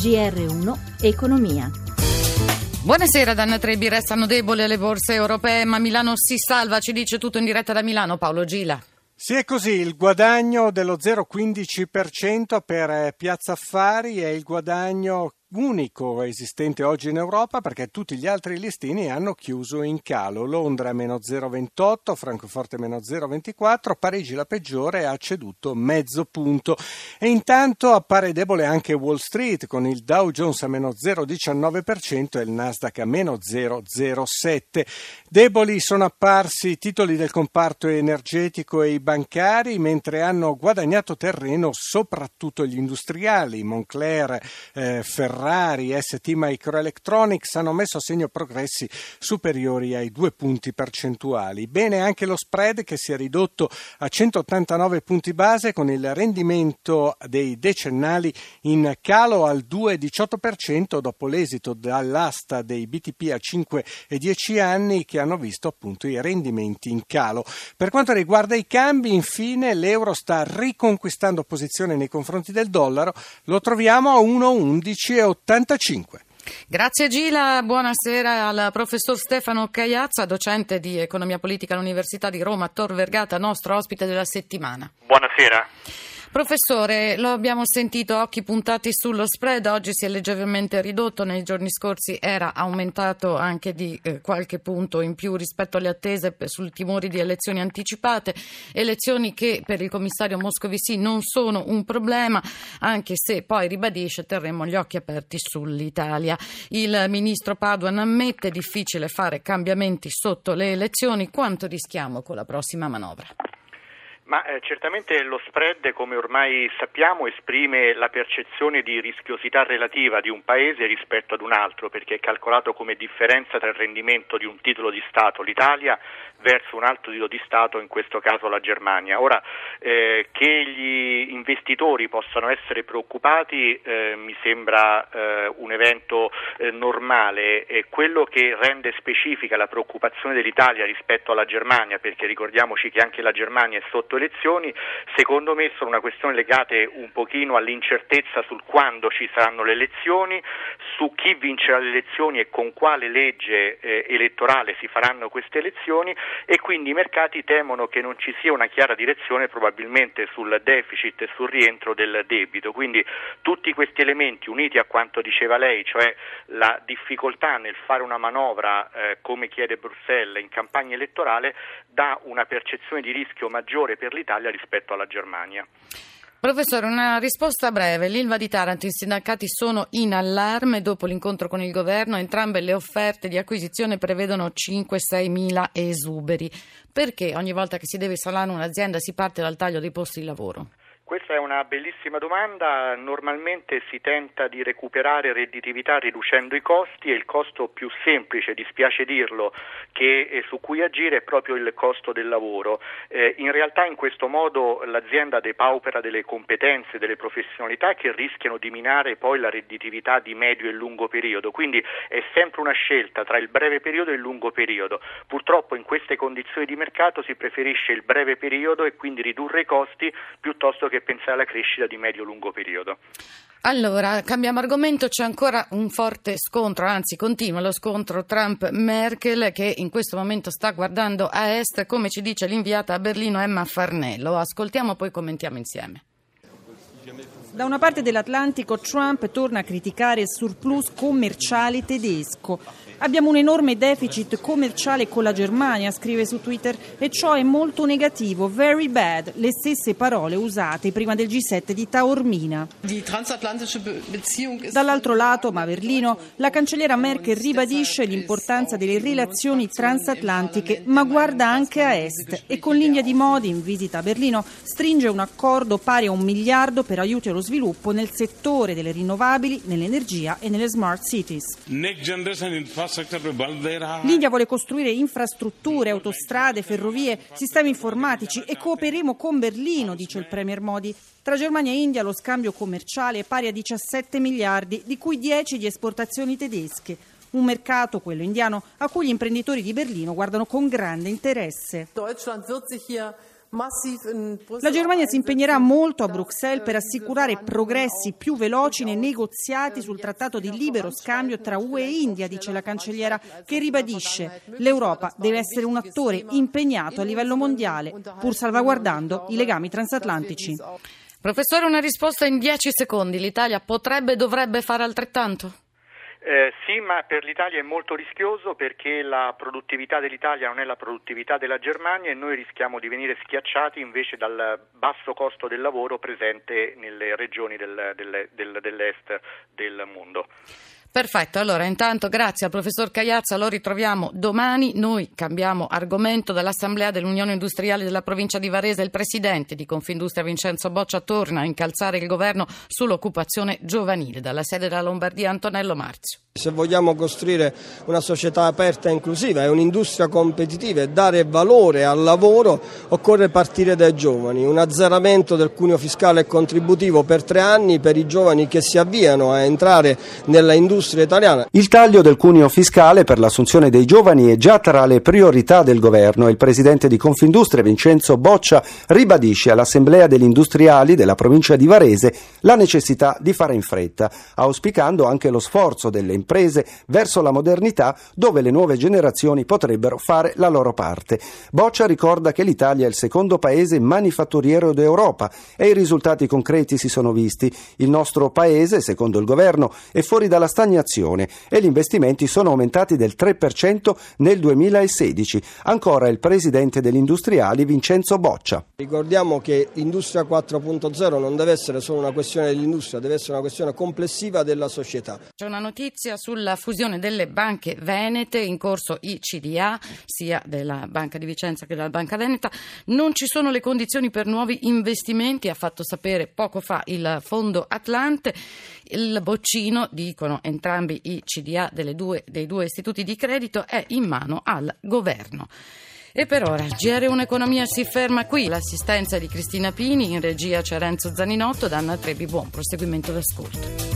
GR1 Economia. Buonasera, Danna Trebbi. Restano deboli le borse europee, ma Milano si salva. Ci dice tutto in diretta da Milano, Paolo Gila. Sì, è così, il guadagno dello 0,15% per Piazza Affari è il guadagno unico esistente oggi in Europa perché tutti gli altri listini hanno chiuso in calo. Londra meno 0,28, Francoforte meno 0,24, Parigi la peggiore ha ceduto mezzo punto. E intanto appare debole anche Wall Street con il Dow Jones a meno 0,19% e il Nasdaq a meno 0,07%. Deboli sono apparsi i titoli del comparto energetico e i bancari mentre hanno guadagnato terreno soprattutto gli industriali, Moncler, eh, Ferrari, Ferrari, ST Microelectronics hanno messo a segno progressi superiori ai due punti percentuali. Bene anche lo spread che si è ridotto a 189 punti base con il rendimento dei decennali in calo al 2,18% dopo l'esito dall'asta dei BTP a 5 e 10 anni che hanno visto appunto i rendimenti in calo. Per quanto riguarda i cambi, infine l'euro sta riconquistando posizione nei confronti del dollaro, lo troviamo a 1,11 85. Grazie Gila, buonasera al professor Stefano Cagliazza, docente di economia politica all'Università di Roma, Tor Vergata, nostro ospite della settimana. Buonasera. Professore, lo abbiamo sentito, occhi puntati sullo spread, oggi si è leggermente ridotto, nei giorni scorsi era aumentato anche di eh, qualche punto in più rispetto alle attese sul timori di elezioni anticipate, elezioni che per il commissario Moscovici non sono un problema, anche se poi ribadisce terremo gli occhi aperti sull'Italia. Il ministro Paduan ammette difficile fare cambiamenti sotto le elezioni, quanto rischiamo con la prossima manovra? Ma eh, certamente lo spread, come ormai sappiamo, esprime la percezione di rischiosità relativa di un paese rispetto ad un altro, perché è calcolato come differenza tra il rendimento di un titolo di Stato, l'Italia, verso un altro titolo di Stato, in questo caso la Germania. Ora, eh, che gli investitori possano essere preoccupati eh, mi sembra eh, un evento eh, normale. quello che rende specifica la preoccupazione dell'Italia rispetto alla Germania, perché ricordiamoci che anche la Germania è sotto elezioni, secondo me sono una questione legate un pochino all'incertezza sul quando ci saranno le elezioni, su chi vincerà le elezioni e con quale legge eh, elettorale si faranno queste elezioni e quindi i mercati temono che non ci sia una chiara direzione probabilmente sul deficit e sul rientro del debito. Quindi tutti questi elementi uniti a quanto diceva lei, cioè la difficoltà nel fare una manovra eh, come chiede Bruxelles in campagna elettorale, dà una percezione di rischio maggiore per l'Italia rispetto alla Germania. Professore, una risposta breve. L'Ilva di Taranto e i sindacati sono in allarme dopo l'incontro con il governo. Entrambe le offerte di acquisizione prevedono 5-6 mila esuberi. Perché ogni volta che si deve salare un'azienda si parte dal taglio dei posti di lavoro? Questa è una bellissima domanda. Normalmente si tenta di recuperare redditività riducendo i costi e il costo più semplice, dispiace dirlo, che, eh, su cui agire è proprio il costo del lavoro. Eh, in realtà in questo modo l'azienda depaupera delle competenze, delle professionalità che rischiano di minare poi la redditività di medio e lungo periodo. Quindi è sempre una scelta tra il breve periodo e il lungo periodo. Purtroppo in queste condizioni di mercato si preferisce il breve periodo e quindi ridurre i costi piuttosto che pensare alla crescita di medio-lungo periodo. Allora, cambiamo argomento, c'è ancora un forte scontro, anzi continua lo scontro Trump-Merkel che in questo momento sta guardando a est, come ci dice l'inviata a Berlino Emma Farnello. Ascoltiamo, poi commentiamo insieme. Da una parte dell'Atlantico Trump torna a criticare il surplus commerciale tedesco. Abbiamo un enorme deficit commerciale con la Germania, scrive su Twitter, e ciò è molto negativo, very bad, le stesse parole usate prima del G7 di Taormina. Dall'altro lato, ma a Berlino, la cancelliera Merkel ribadisce l'importanza delle relazioni transatlantiche, ma guarda anche a est e con l'India di Modi in visita a Berlino stringe un accordo pari a un miliardo per aiuti allo sviluppo nel settore delle rinnovabili, nell'energia e nelle smart cities. L'India vuole costruire infrastrutture, autostrade, ferrovie, sistemi informatici e cooperemo con Berlino, dice il Premier Modi. Tra Germania e India lo scambio commerciale è pari a 17 miliardi, di cui 10 di esportazioni tedesche. Un mercato, quello indiano, a cui gli imprenditori di Berlino guardano con grande interesse. Deutschland wird sich hier La Germania si impegnerà molto a Bruxelles per assicurare progressi più veloci nei negoziati sul trattato di libero scambio tra UE e India, dice la cancelliera, che ribadisce l'Europa deve essere un attore impegnato a livello mondiale, pur salvaguardando i legami transatlantici. Professore, una risposta in dieci secondi. L'Italia potrebbe e dovrebbe fare altrettanto? Eh, sì, ma per l'Italia è molto rischioso perché la produttività dell'Italia non è la produttività della Germania e noi rischiamo di venire schiacciati invece dal basso costo del lavoro presente nelle regioni del, del, del, dell'est del mondo. Perfetto, allora intanto grazie al professor Cagliazza, lo ritroviamo domani, noi cambiamo argomento dall'Assemblea dell'Unione Industriale della provincia di Varese, il presidente di Confindustria Vincenzo Boccia torna a incalzare il governo sull'occupazione giovanile, dalla sede della Lombardia Antonello Marzio. Se vogliamo costruire una società aperta e inclusiva e un'industria competitiva e dare valore al lavoro, occorre partire dai giovani. Un azzeramento del cuneo fiscale e contributivo per tre anni per i giovani che si avviano a entrare nella industria italiana. Il taglio del cuneo fiscale per l'assunzione dei giovani è già tra le priorità del governo il presidente di Confindustria Vincenzo Boccia ribadisce all'Assemblea degli Industriali della provincia di Varese la necessità di fare in fretta, auspicando anche lo sforzo delle imprese verso la modernità dove le nuove generazioni potrebbero fare la loro parte. Boccia ricorda che l'Italia è il secondo paese manifatturiero d'Europa e i risultati concreti si sono visti. Il nostro paese, secondo il governo, è fuori dalla stagnazione e gli investimenti sono aumentati del 3% nel 2016. Ancora il presidente degli industriali Vincenzo Boccia. Ricordiamo che l'industria 4.0 non deve essere solo una questione dell'industria, deve essere una questione complessiva della società. C'è una notizia notizia sulla fusione delle banche venete in corso ICDA, sia della Banca di Vicenza che della Banca Veneta. Non ci sono le condizioni per nuovi investimenti, ha fatto sapere poco fa il Fondo Atlante. Il boccino, dicono entrambi i CDA due, dei due istituti di credito, è in mano al governo. E per ora GR1 Economia si ferma qui. L'assistenza di Cristina Pini, in regia c'è Renzo Zaninotto, Danna Trebi. Buon proseguimento d'ascolto.